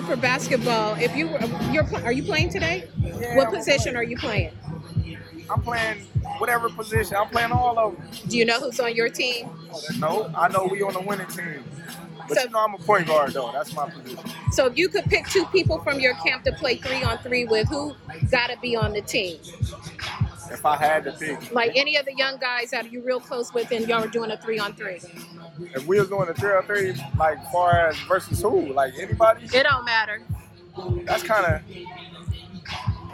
So for basketball, if you you're are you playing today? Yeah, what position are you playing? I'm playing whatever position. I'm playing all of them. Do you know who's on your team? Oh, no, I know we on the winning team. But So- you know I'm a point guard though. That's my position. So if you could pick two people from your camp to play three on three with, who gotta be on the team? If I had to pick, Like any of the young guys that you real close with, and y'all were doing a three on three. if we was doing a three on three, like far as versus who, like anybody, It don't matter. that's kind of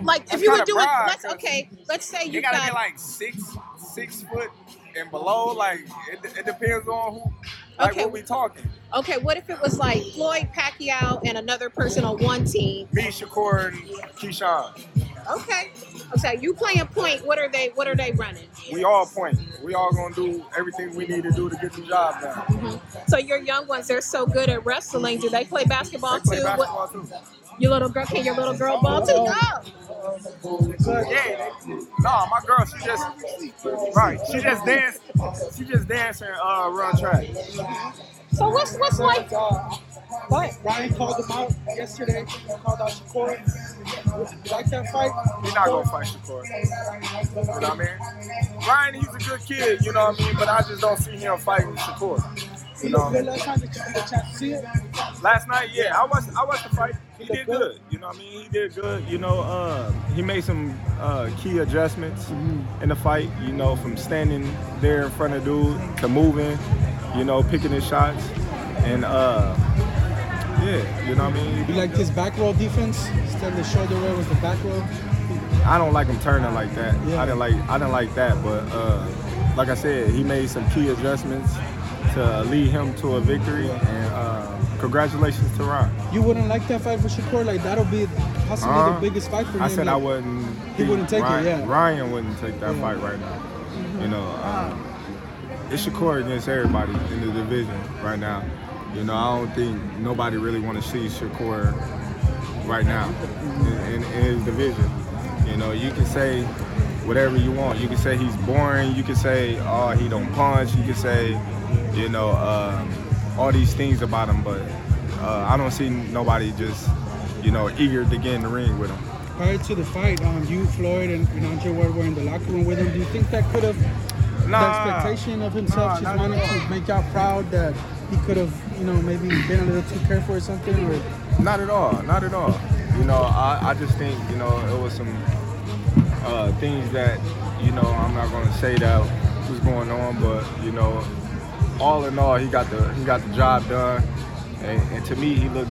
Like if That's you were doing, broad, let's okay, let's say you you gotta got be like six, six foot and below. Like it, it depends on who, like Okay. what we talking. okay. What if it was like Floyd Pacquiao and another person on one team? Me, Shakur, and Keyshawn. Okay. Okay, you playing point. What are they? What are they running? We all point. We all gonna do everything we need to do to get the job done. So your young ones, they're so good at wrestling. Do they play basketball They play too? basketball What, too. your little girl, can your little girl ball too? No. Yeah, they, no, my girl, she just right. She just dance. She just dance and uh, run track. So what's what's like? But Ryan called him out yesterday. Called out Shakur. Like that fight? He's not gonna fight Shakur. You know what I mean? Ryan, he's a good kid. You know what I mean? But I just don't see him fighting Shakur. You know, last night, yeah, I watched. I watched the fight. He did good. You know what I mean? He did good. You know, uh, he made some uh, key adjustments in the fight. You know, from standing there in front of dude to moving. You know, picking his shots, and uh, yeah, you know what I mean. You liked his back row defense? Instead of the shoulder roll was the back row. I don't like him turning like that. Yeah. I didn't like I didn't like that, but uh, like I said, he made some key adjustments to lead him to a victory, and uh, congratulations to Ron. You wouldn't like that fight for Shakur? Like that'll be possibly Uh, the biggest fight for him. I said I wouldn't. He wouldn't take it, yeah. Ryan wouldn't take that Yeah. fight right now. You know, uh, it's Shakur against everybody in the division right now. You know, I don't think nobody really want to see Shakur right now in, in, in his division. You know, you can say whatever you want. You can say he's boring. You can say, oh, he don't punch. You can say, you know, um, all these things about him. But uh, I don't see nobody just, you know, eager to get in the ring with him. Prior to the fight, um, you, Floyd, and, and Andre Ward were in the locker room with him. Do you think that could have the expectation of himself, Nah, just wanting to make y'all proud that he could have, you know, maybe been a little too careful or something? Or Not at all. Not at all. You know, I, I just think, you know, it was some uh, things that, you know, I'm not gonna say that was going on, but you know, all in all, he got the he got the job done, and, and to me, he looked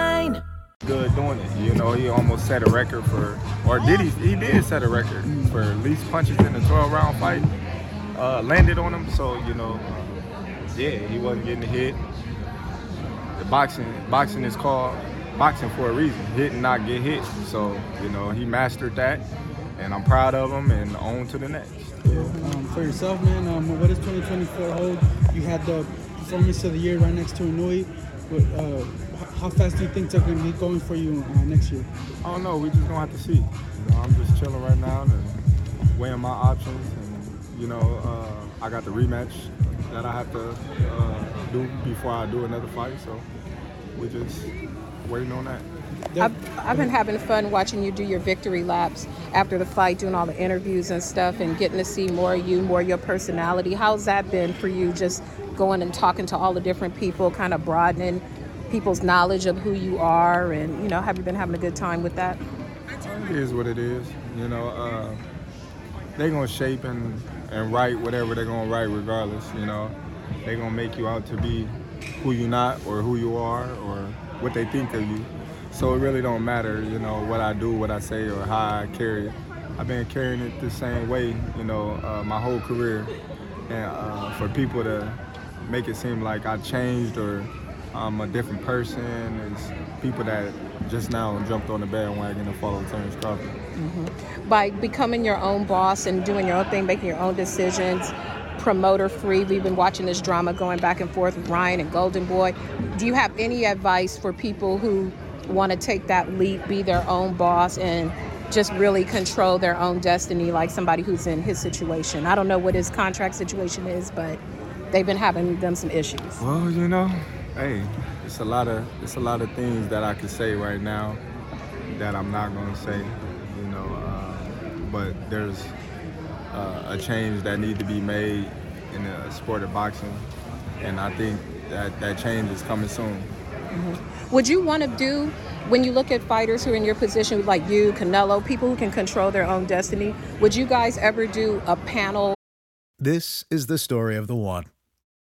Good doing it. You know, he almost set a record for, or did he? He did set a record for least punches in a 12 round fight. Uh, landed on him, so you know, yeah, he wasn't getting hit. The boxing, boxing is called boxing for a reason. Hit and not get hit. So you know, he mastered that, and I'm proud of him. And on to the next. um, for yourself, man, um, what does 2024 hold? You had the performance of the year right next to Inoue. What, uh, how fast do you think they're going to be going for you uh, next year? I don't know. We just gonna have to see. You know, I'm just chilling right now and weighing my options. And you know, uh, I got the rematch that I have to uh, do before I do another fight. So we're just waiting on that. I've, I've been having fun watching you do your victory laps after the fight, doing all the interviews and stuff, and getting to see more of you, more of your personality. How's that been for you? Just going and talking to all the different people, kind of broadening people's knowledge of who you are, and you know, have you been having a good time with that? It is what it is. You know, uh, they gonna shape and, and write whatever they're gonna write regardless. You know, they're gonna make you out to be who you're not or who you are or what they think of you. So it really don't matter, you know, what I do, what I say, or how I carry it. I've been carrying it the same way, you know, uh, my whole career. And uh, for people to make it seem like I changed or I'm a different person. It's people that just now jumped on the bandwagon and followed Terence Crawford. Mm-hmm. By becoming your own boss and doing your own thing, making your own decisions, promoter free. We've been watching this drama going back and forth with Ryan and Golden Boy. Do you have any advice for people who want to take that leap, be their own boss, and just really control their own destiny, like somebody who's in his situation? I don't know what his contract situation is, but they've been having them some issues. Well, you know, hey, it's a lot of it's a lot of things that I could say right now that I'm not gonna say, you know. Uh, but there's uh, a change that need to be made in the sport of boxing, and I think that that change is coming soon. Would you want to do, when you look at fighters who are in your position, like you, Canelo, people who can control their own destiny, would you guys ever do a panel This is the story of the one.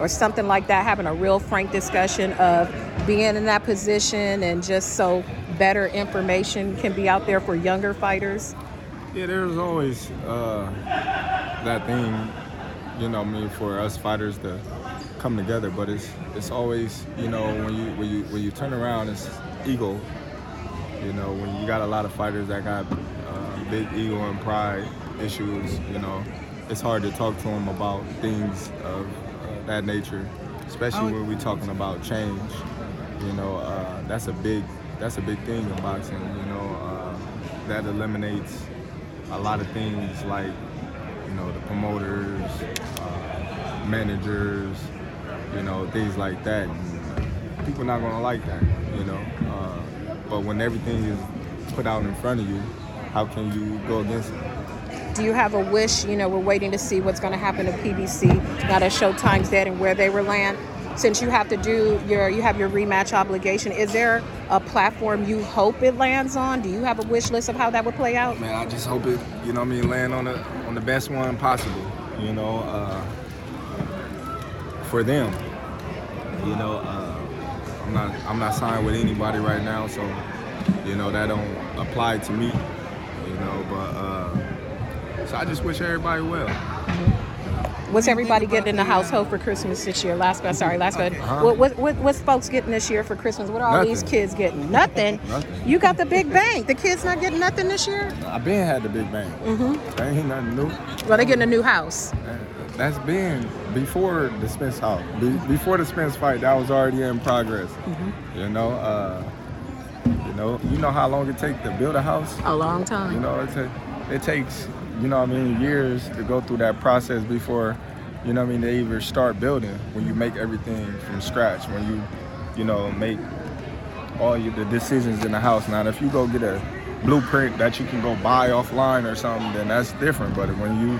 Or something like that, having a real frank discussion of being in that position and just so better information can be out there for younger fighters? Yeah, there's always uh, that thing, you know, I mean, for us fighters to come together. But it's it's always, you know, when you when you when you turn around, it's ego. You know, when you got a lot of fighters that got uh, big ego and pride issues, you know, it's hard to talk to them about things of that nature, especially when we're talking about change. You know, uh, that's a big that's a big thing in boxing. You know, uh, that eliminates a lot of things like you know the promoters, uh, managers, you know things like that. And people not gonna like that, you know. Uh, but when everything is put out in front of you, how can you go against it? Do you have a wish? You know, we're waiting to see what's going to happen to PBC now that Showtime's dead and where they will land. Since you have to do your, you have your rematch obligation. Is there a platform you hope it lands on? Do you have a wish list of how that would play out? Man, I just hope it, you know, I mean, land on the on the best one possible. You know, uh, for them. You know, uh, I'm not I'm not signed with anybody right now, so you know that don't apply to me. You know, but uh, so I just wish everybody well. What's everybody getting in the household for Christmas this year? Last, sorry, last. But Uh-huh. what, what, what, what's folks getting this year for Christmas? What are all these kids getting? Nothing. Nothing. You got the big bang. The kids not getting nothing this year. I been had the big bang. Mm-hmm. That ain't nothing new. Well, they getting a new house. That- That's been before the Spence house. Be, before the Spence fight, that was already in progress. You know, uh, you know, you know how long it takes to build a house. A long time. You know, it, ta- it takes, you know what I mean, years to go through that process before, you know what I mean, they even start building when you make everything from scratch, when you, you know, make all your, the decisions in the house. Now, if you go get a blueprint that you can go buy offline or something, then that's different. But when you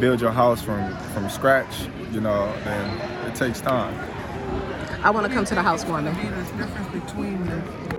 build your house from, from scratch, you know, then it takes time. I want to come to the housewarming. There's difference between the